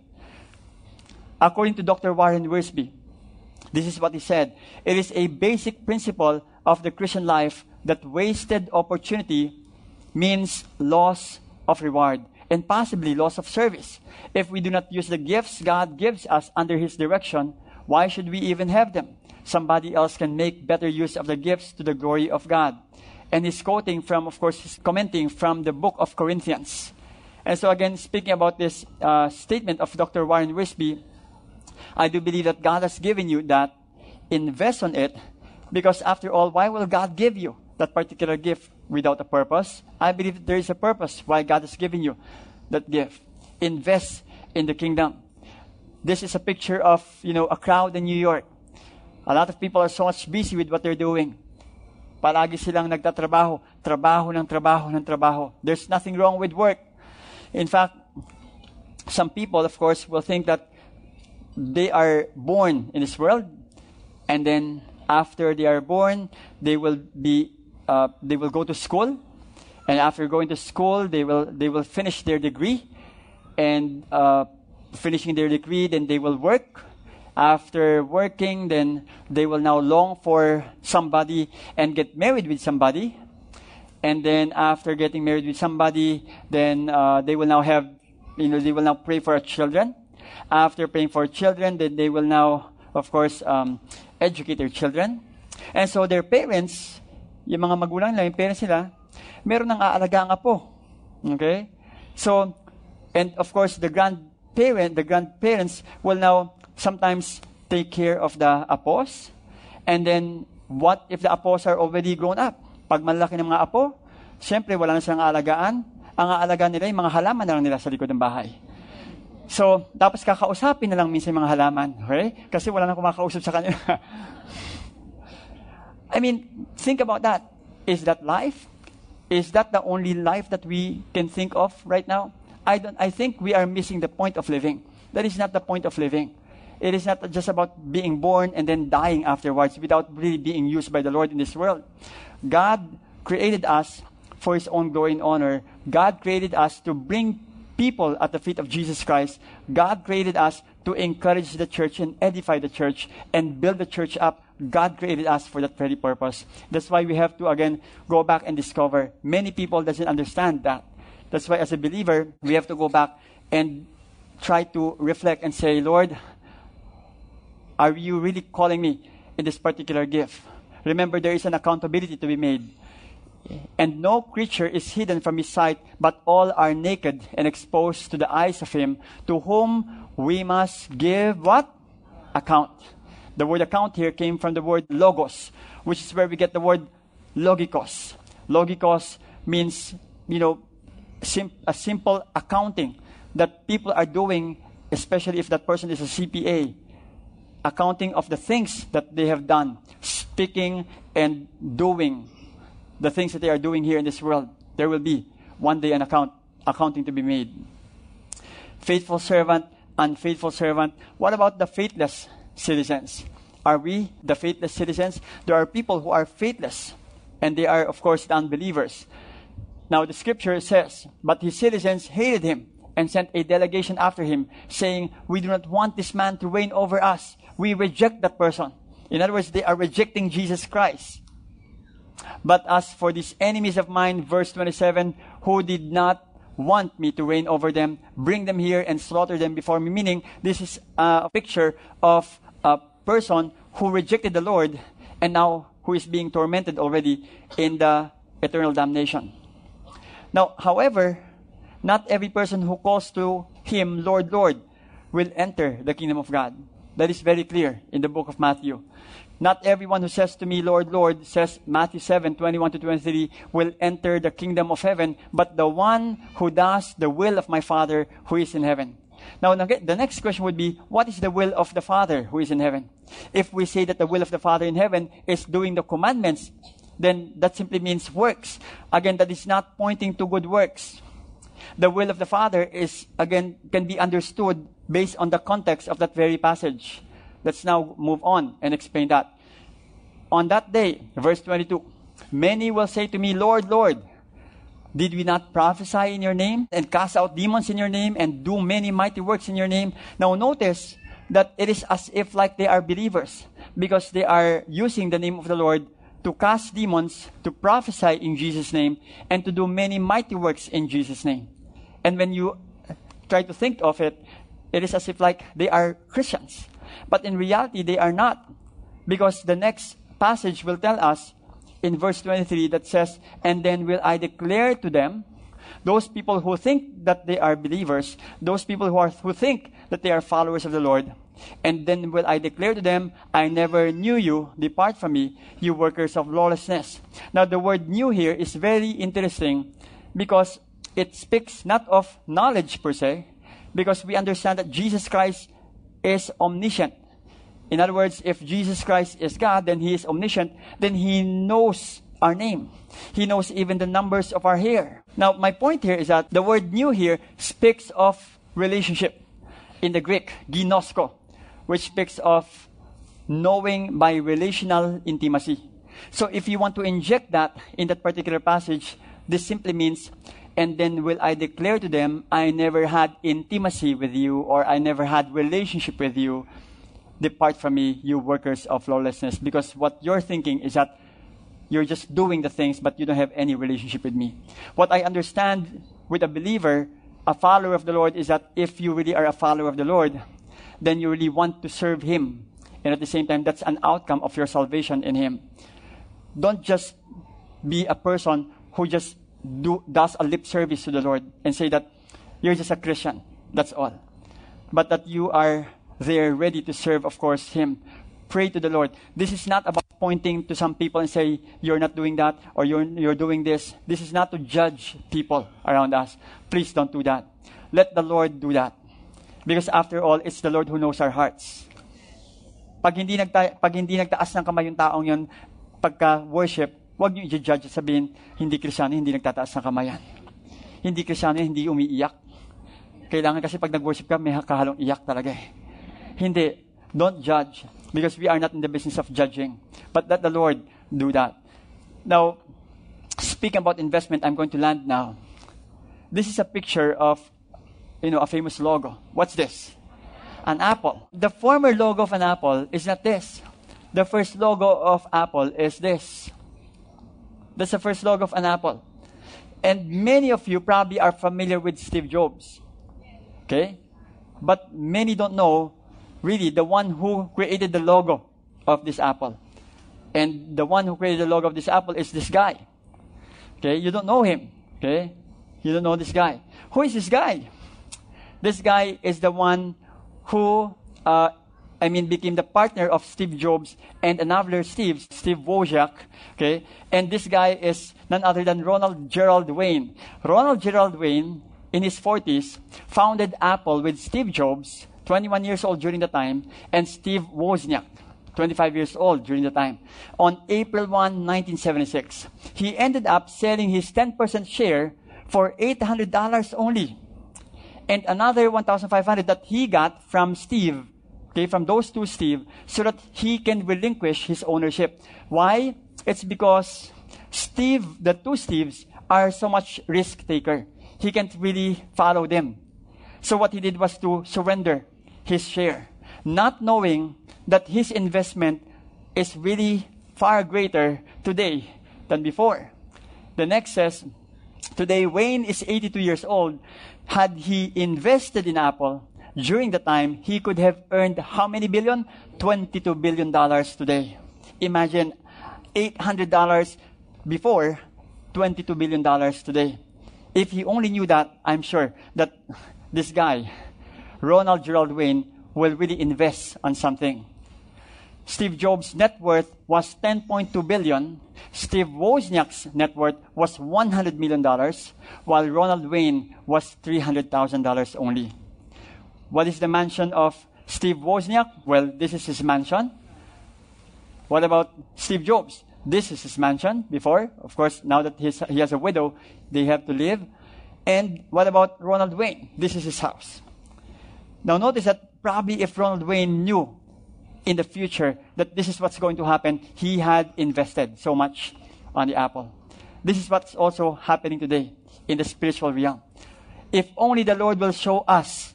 According to Dr. Warren Wiersbe, this is what he said. It is a basic principle of the Christian life that wasted opportunity means loss of reward and possibly loss of service. If we do not use the gifts God gives us under His direction, why should we even have them? Somebody else can make better use of the gifts to the glory of God. And he's quoting from, of course, he's commenting from the book of Corinthians. And so, again, speaking about this uh, statement of Dr. Warren Wiersbe, I do believe that God has given you that. Invest on it because after all, why will God give you that particular gift without a purpose? I believe there is a purpose why God has given you that gift. Invest in the kingdom. this is a picture of, you know, a crowd in New York. A lot of people are so much busy with what they're doing. Palagi silang nagtatrabaho, trabaho ng trabaho ng trabaho. There's nothing wrong with work. In fact, some people, of course, will think that they are born in this world, and then after they are born, they will be, uh, they will go to school, and after going to school, they will they will finish their degree, and uh, finishing their degree, then they will work. After working, then they will now long for somebody and get married with somebody. And then after getting married with somebody, then uh, they will now have, you know, they will now pray for children. After praying for children, then they will now, of course, um, educate their children. And so their parents, yung mga magulang nila, yung parents nila, meron ng aalagang apo. Okay? So, and of course, the grandparent, the grandparents will now sometimes take care of the apos. And then, what if the apos are already grown up? Pag malaki ng mga apo, siyempre wala na silang aalagaan. Ang aalagaan nila, yung mga halaman na lang nila sa likod ng bahay. So, tapos kakausapin na lang minsan yung mga halaman. Okay? Kasi wala na kumakausap sa kanila. I mean, think about that. Is that life? Is that the only life that we can think of right now? I, don't, I think we are missing the point of living. That is not the point of living. It is not just about being born and then dying afterwards without really being used by the Lord in this world. God created us for His own glory and honor. God created us to bring people at the feet of Jesus Christ. God created us to encourage the church and edify the church and build the church up. God created us for that very purpose. That's why we have to again go back and discover. Many people doesn't understand that. That's why as a believer, we have to go back and try to reflect and say, Lord, are you really calling me in this particular gift? Remember, there is an accountability to be made. And no creature is hidden from his sight, but all are naked and exposed to the eyes of him, to whom we must give what? Account. The word account here came from the word logos, which is where we get the word logikos. Logikos means, you know, sim- a simple accounting that people are doing, especially if that person is a CPA. Accounting of the things that they have done, speaking and doing the things that they are doing here in this world. There will be one day an account, accounting to be made. Faithful servant, unfaithful servant. What about the faithless citizens? Are we the faithless citizens? There are people who are faithless, and they are, of course, unbelievers. Now, the scripture says, But his citizens hated him and sent a delegation after him, saying, We do not want this man to reign over us. We reject that person. In other words, they are rejecting Jesus Christ. But as for these enemies of mine, verse 27, who did not want me to reign over them, bring them here and slaughter them before me. Meaning, this is a picture of a person who rejected the Lord and now who is being tormented already in the eternal damnation. Now, however, not every person who calls to him, Lord, Lord, will enter the kingdom of God. That is very clear in the book of Matthew. Not everyone who says to me, Lord, Lord, says Matthew 7, 21 to 23, will enter the kingdom of heaven, but the one who does the will of my Father who is in heaven. Now, the next question would be, what is the will of the Father who is in heaven? If we say that the will of the Father in heaven is doing the commandments, then that simply means works. Again, that is not pointing to good works. The will of the Father is, again, can be understood based on the context of that very passage. Let's now move on and explain that. On that day, verse 22, many will say to me, Lord, Lord, did we not prophesy in your name and cast out demons in your name and do many mighty works in your name? Now notice that it is as if like they are believers because they are using the name of the Lord to cast demons, to prophesy in Jesus' name, and to do many mighty works in Jesus' name. And when you try to think of it, it is as if like they are Christians. But in reality, they are not. Because the next passage will tell us in verse 23 that says, And then will I declare to them, those people who think that they are believers, those people who, are, who think that they are followers of the Lord, and then will I declare to them, I never knew you, depart from me, you workers of lawlessness. Now the word knew here is very interesting because it speaks not of knowledge per se, because we understand that Jesus Christ is omniscient. In other words, if Jesus Christ is God, then He is omniscient, then He knows our name. He knows even the numbers of our hair. Now, my point here is that the word knew here speaks of relationship. In the Greek, ginosko, which speaks of knowing by relational intimacy. So if you want to inject that in that particular passage, this simply means, and then will I declare to them, I never had intimacy with you, or I never had relationship with you. Depart from me, you workers of lawlessness. Because what you're thinking is that you're just doing the things, but you don't have any relationship with me. What I understand with a believer, a follower of the Lord, is that if you really are a follower of the Lord, then you really want to serve Him. And at the same time, that's an outcome of your salvation in Him. Don't just be a person who just do, does a lip service to the Lord and say that you're just a Christian. That's all. But that you are there ready to serve, of course, Him. Pray to the Lord. This is not about pointing to some people and say, you're not doing that or you're, you're doing this. This is not to judge people around us. Please don't do that. Let the Lord do that. Because after all, it's the Lord who knows our hearts. Pag hindi, nagta- pag hindi nagtaas ng kamay yung taong yun, pagka-worship, huwag niyo i-judge at sabihin, hindi krisyano, hindi nagtataas ng kamayan. Hindi krisyano, hindi umiiyak. Kailangan kasi pag nag-worship ka, may kahalong iyak talaga eh. Hindi. Don't judge. Because we are not in the business of judging. But let the Lord do that. Now, speaking about investment, I'm going to land now. This is a picture of, you know, a famous logo. What's this? An apple. The former logo of an apple is not this. The first logo of Apple is this. That's the first logo of an Apple. And many of you probably are familiar with Steve Jobs. Okay? But many don't know really the one who created the logo of this Apple. And the one who created the logo of this Apple is this guy. Okay? You don't know him. Okay? You don't know this guy. Who is this guy? This guy is the one who uh, I mean, became the partner of Steve Jobs and another Steve, Steve Wozniak. Okay, and this guy is none other than Ronald Gerald Wayne. Ronald Gerald Wayne, in his 40s, founded Apple with Steve Jobs, 21 years old during the time, and Steve Wozniak, 25 years old during the time. On April 1, 1976, he ended up selling his 10% share for $800 only. And another 1,500 that he got from Steve okay, from those two Steve, so that he can relinquish his ownership. Why? It's because Steve, the two Steves, are so much risk taker. He can't really follow them. So what he did was to surrender his share, not knowing that his investment is really far greater today than before. The next says, today Wayne is 82 years old. Had he invested in Apple, during the time, he could have earned how many billion? $22 billion today. Imagine $800 before, $22 billion today. If he only knew that, I'm sure that this guy, Ronald Gerald Wayne, will really invest on something. Steve Jobs' net worth was 10.2 billion. Steve Wozniak's net worth was 100 million dollars, while Ronald Wayne was 300,000 dollars only. What is the mansion of Steve Wozniak? Well, this is his mansion. What about Steve Jobs? This is his mansion before. Of course, now that he has a widow, they have to live. And what about Ronald Wayne? This is his house. Now notice that probably if Ronald Wayne knew in the future that this is what's going to happen, he had invested so much on the apple. This is what's also happening today in the spiritual realm. If only the Lord will show us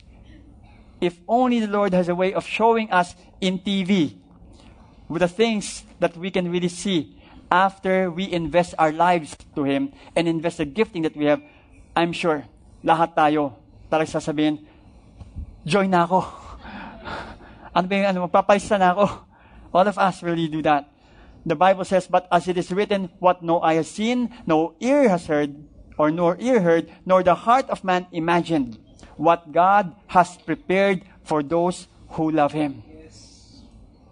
if only the Lord has a way of showing us in TV with the things that we can really see after we invest our lives to Him and invest the gifting that we have, I'm sure, lahat tayo talagang sasabihin, join na ako. ano ba yung ano, magpapalista na ako. All of us really do that. The Bible says, but as it is written, what no eye has seen, no ear has heard, or nor ear heard, nor the heart of man imagined what God has prepared for those who love Him.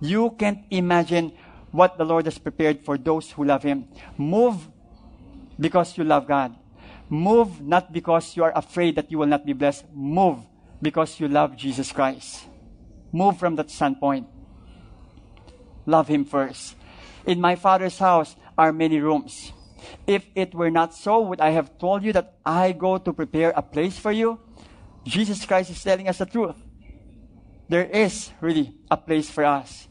You can't imagine what the Lord has prepared for those who love Him. Move because you love God. Move not because you are afraid that you will not be blessed. Move because you love Jesus Christ. move from that standpoint. Love Him first. In my Father's house are many rooms. If it were not so, would I have told you that I go to prepare a place for you? Jesus Christ is telling us the truth. There is really a place for us.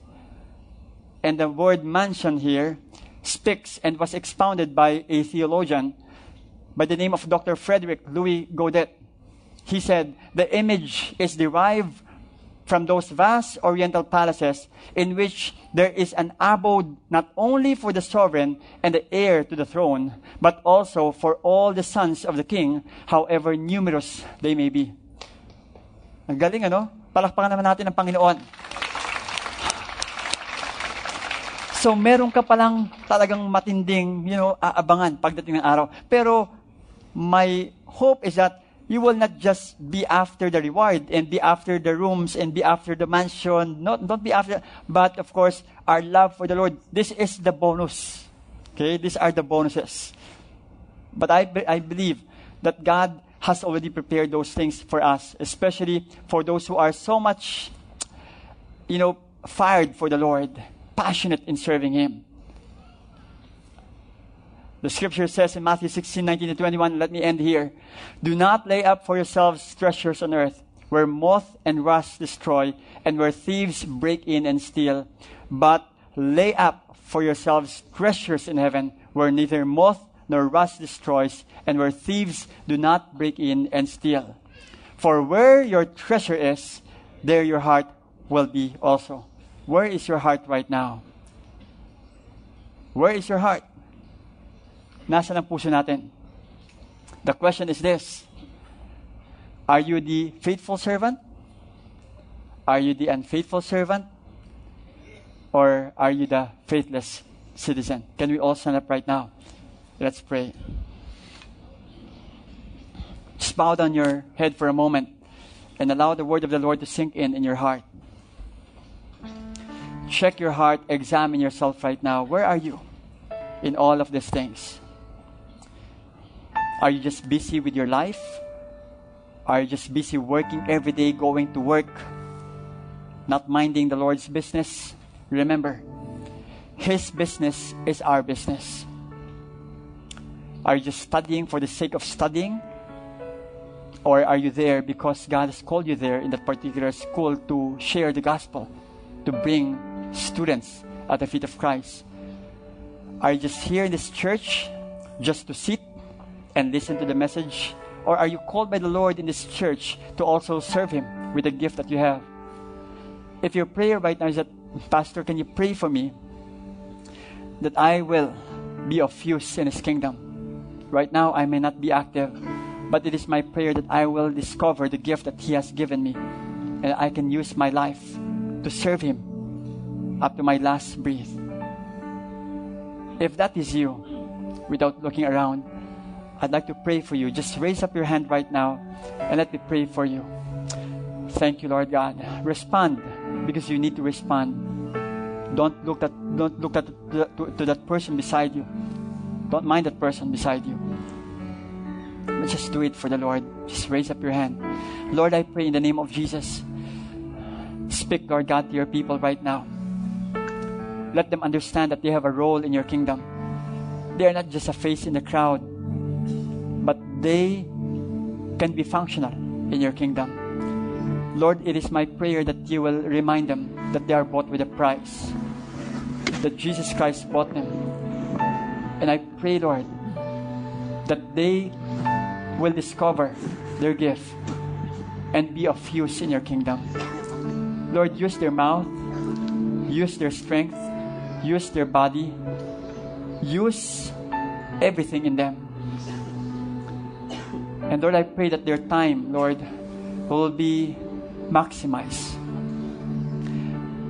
And the word mansion here speaks and was expounded by a theologian by the name of Dr. Frederick Louis Godet. He said, The image is derived from those vast oriental palaces in which there is an abode not only for the sovereign and the heir to the throne, but also for all the sons of the king, however numerous they may be. Ang galing, ano? Palakpakan naman natin ang Panginoon. So, meron ka palang talagang matinding, you know, aabangan pagdating ng araw. Pero, my hope is that you will not just be after the reward and be after the rooms and be after the mansion. Not, don't be after, but of course, our love for the Lord. This is the bonus. Okay, these are the bonuses. But I, I believe that God has already prepared those things for us, especially for those who are so much, you know, fired for the Lord passionate in serving Him. The scripture says in Matthew 16, 19 to 21, let me end here. Do not lay up for yourselves treasures on earth, where moth and rust destroy, and where thieves break in and steal. But lay up for yourselves treasures in heaven, where neither moth nor rust destroys, and where thieves do not break in and steal. For where your treasure is, there your heart will be also. Where is your heart right now? Where is your heart? Nasaan ang puso natin? The question is this. Are you the faithful servant? Are you the unfaithful servant? Or are you the faithless citizen? Can we all stand up right now? Let's pray. Just bow down your head for a moment and allow the word of the Lord to sink in in your heart check your heart, examine yourself right now. Where are you in all of these things? Are you just busy with your life? Are you just busy working every day, going to work, not minding the Lord's business? Remember, His business is our business. Are you just studying for the sake of studying? Or are you there because God has called you there in that particular school to share the gospel, to bring students at the feet of Christ? Are you just here in this church just to sit and listen to the message? Or are you called by the Lord in this church to also serve Him with the gift that you have? If your prayer right now is that, Pastor, can you pray for me that I will be of use in His kingdom? Right now, I may not be active, but it is my prayer that I will discover the gift that He has given me and I can use my life to serve Him up to my last breath. If that is you, without looking around, I'd like to pray for you. Just raise up your hand right now and let me pray for you. Thank you, Lord God. Respond because you need to respond. Don't look at don't look at to, to that person beside you. Don't mind that person beside you. But just do it for the Lord. Just raise up your hand. Lord, I pray in the name of Jesus. Speak, Lord God, to your people right now. Let them understand that they have a role in your kingdom. They are not just a face in the crowd, they can be functional in your kingdom. Lord, it is my prayer that you will remind them that they are bought with a price, that Jesus Christ bought them. And I pray, Lord, that they will discover their gift and be of use in your kingdom. Lord, use their mouth, use their strength, use their body, use everything in them. And Lord, I pray that their time, Lord, will be maximized.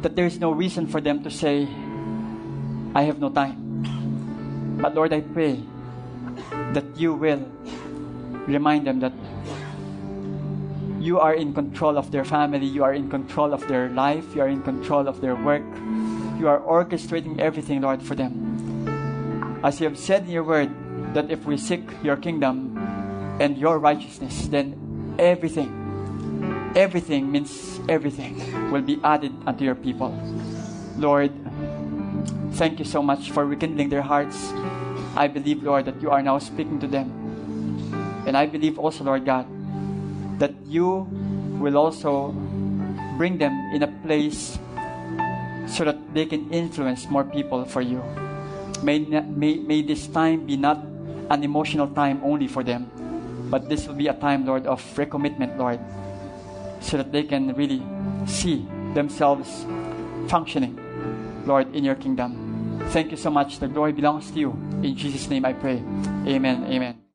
That there is no reason for them to say, I have no time. But Lord, I pray that you will remind them that you are in control of their family, you are in control of their life, you are in control of their work, you are orchestrating everything, Lord, for them. As you have said in your word, that if we seek your kingdom and your righteousness, then everything everything means everything will be added unto your people. Lord, thank you so much for rekindling their hearts. I believe, Lord, that you are now speaking to them. And I believe also, Lord God, that you will also bring them in a place so that they can influence more people for you. May, may, may this time be not an emotional time only for them, but this will be a time, Lord, of recommitment, Lord, so that they can really see themselves functioning, Lord, in your kingdom. Thank you so much. The glory belongs to you. In Jesus' name I pray. Amen. Amen.